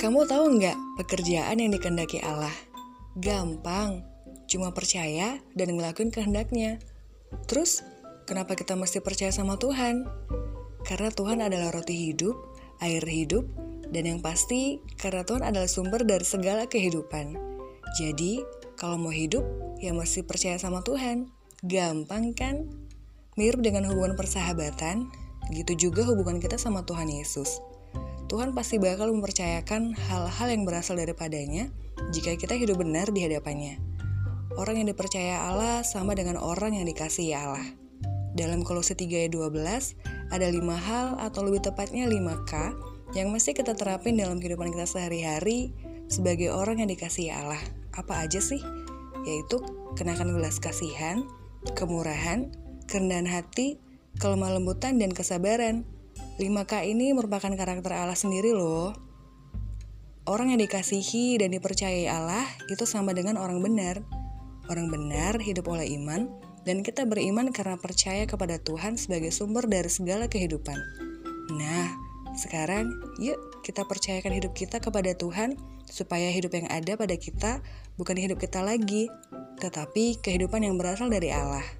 Kamu tahu nggak pekerjaan yang dikehendaki Allah? Gampang, cuma percaya dan ngelakuin kehendaknya. Terus, kenapa kita mesti percaya sama Tuhan? Karena Tuhan adalah roti hidup, air hidup, dan yang pasti karena Tuhan adalah sumber dari segala kehidupan. Jadi, kalau mau hidup, ya mesti percaya sama Tuhan. Gampang kan? Mirip dengan hubungan persahabatan, gitu juga hubungan kita sama Tuhan Yesus. Tuhan pasti bakal mempercayakan hal-hal yang berasal daripadanya jika kita hidup benar di hadapannya. Orang yang dipercaya Allah sama dengan orang yang dikasihi Allah. Dalam Kolose 3 ayat 12, ada lima hal atau lebih tepatnya 5K yang mesti kita terapin dalam kehidupan kita sehari-hari sebagai orang yang dikasihi Allah. Apa aja sih? Yaitu kenakan belas kasihan, kemurahan, kerendahan hati, kelemah lembutan, dan kesabaran. 5K ini merupakan karakter Allah sendiri loh. Orang yang dikasihi dan dipercayai Allah itu sama dengan orang benar. Orang benar hidup oleh iman, dan kita beriman karena percaya kepada Tuhan sebagai sumber dari segala kehidupan. Nah, sekarang yuk kita percayakan hidup kita kepada Tuhan supaya hidup yang ada pada kita bukan hidup kita lagi, tetapi kehidupan yang berasal dari Allah.